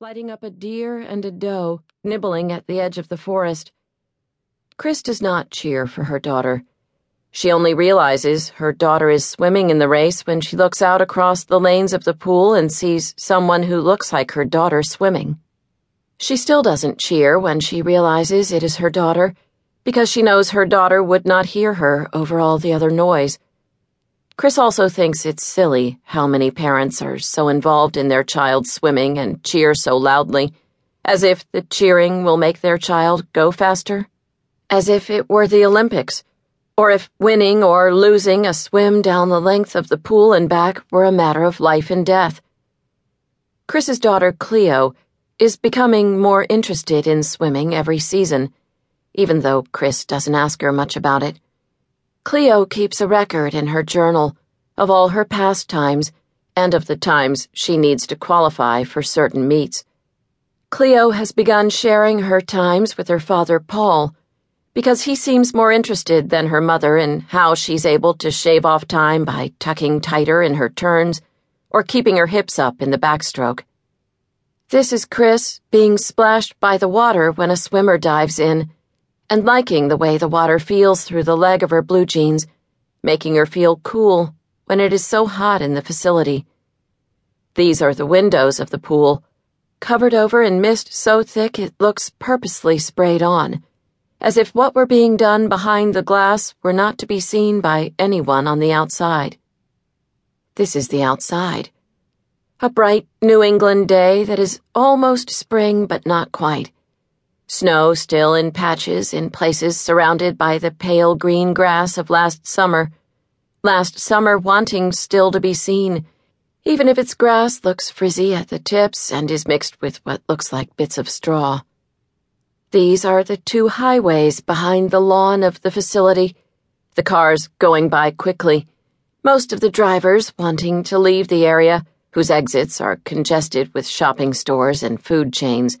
lighting up a deer and a doe nibbling at the edge of the forest. Chris does not cheer for her daughter. She only realizes her daughter is swimming in the race when she looks out across the lanes of the pool and sees someone who looks like her daughter swimming. She still doesn't cheer when she realizes it is her daughter because she knows her daughter would not hear her over all the other noise. Chris also thinks it's silly how many parents are so involved in their child's swimming and cheer so loudly, as if the cheering will make their child go faster, as if it were the Olympics, or if winning or losing a swim down the length of the pool and back were a matter of life and death. Chris's daughter, Cleo, is becoming more interested in swimming every season, even though Chris doesn't ask her much about it. Cleo keeps a record in her journal of all her pastimes and of the times she needs to qualify for certain meets. Cleo has begun sharing her times with her father, Paul, because he seems more interested than her mother in how she's able to shave off time by tucking tighter in her turns or keeping her hips up in the backstroke. This is Chris being splashed by the water when a swimmer dives in and liking the way the water feels through the leg of her blue jeans, making her feel cool when it is so hot in the facility. These are the windows of the pool, covered over in mist so thick it looks purposely sprayed on, as if what were being done behind the glass were not to be seen by anyone on the outside. This is the outside. A bright New England day that is almost spring but not quite. Snow still in patches in places surrounded by the pale green grass of last summer. Last summer wanting still to be seen, even if its grass looks frizzy at the tips and is mixed with what looks like bits of straw. These are the two highways behind the lawn of the facility, the cars going by quickly, most of the drivers wanting to leave the area, whose exits are congested with shopping stores and food chains.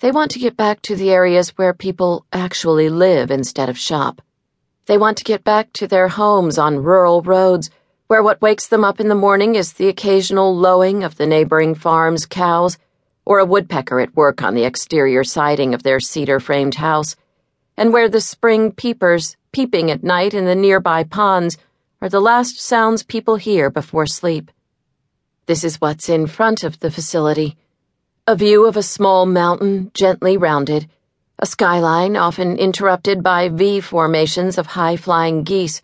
They want to get back to the areas where people actually live instead of shop. They want to get back to their homes on rural roads where what wakes them up in the morning is the occasional lowing of the neighboring farm's cows or a woodpecker at work on the exterior siding of their cedar framed house, and where the spring peepers peeping at night in the nearby ponds are the last sounds people hear before sleep. This is what's in front of the facility a view of a small mountain gently rounded, a skyline often interrupted by V formations of high flying geese,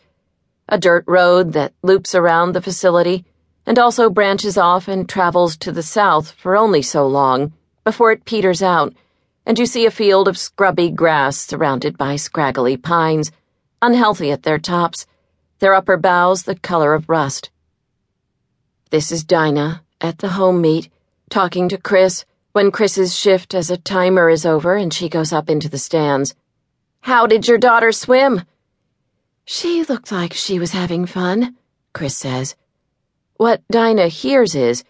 a dirt road that loops around the facility and also branches off and travels to the south for only so long before it peters out, and you see a field of scrubby grass surrounded by scraggly pines, unhealthy at their tops, their upper boughs the color of rust. This is Dinah at the home meet, talking to Chris when Chris's shift as a timer is over and she goes up into the stands. How did your daughter swim? She looked like she was having fun, Chris says. What Dinah hears is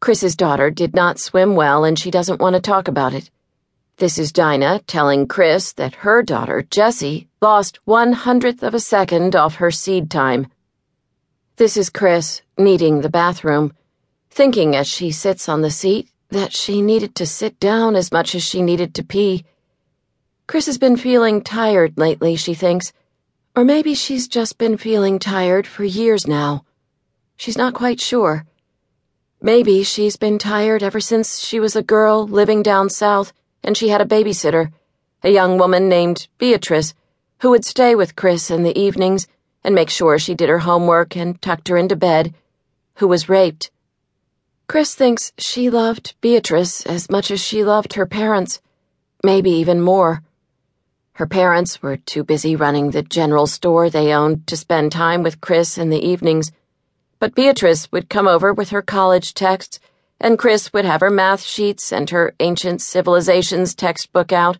Chris's daughter did not swim well and she doesn't want to talk about it. This is Dinah telling Chris that her daughter, Jessie, lost one hundredth of a second off her seed time. This is Chris needing the bathroom, thinking as she sits on the seat that she needed to sit down as much as she needed to pee. Chris has been feeling tired lately, she thinks. Or maybe she's just been feeling tired for years now. She's not quite sure. Maybe she's been tired ever since she was a girl living down south and she had a babysitter, a young woman named Beatrice, who would stay with Chris in the evenings and make sure she did her homework and tucked her into bed, who was raped. Chris thinks she loved Beatrice as much as she loved her parents, maybe even more. Her parents were too busy running the general store they owned to spend time with Chris in the evenings, but Beatrice would come over with her college texts, and Chris would have her math sheets and her ancient civilizations textbook out,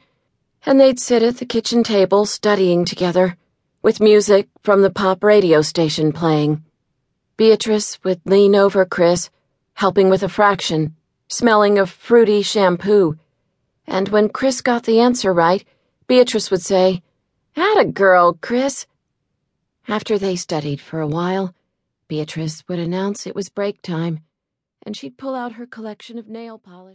and they'd sit at the kitchen table studying together, with music from the pop radio station playing. Beatrice would lean over Chris helping with a fraction, smelling of fruity shampoo. And when Chris got the answer right, Beatrice would say, Atta girl, Chris. After they studied for a while, Beatrice would announce it was break time, and she'd pull out her collection of nail polish.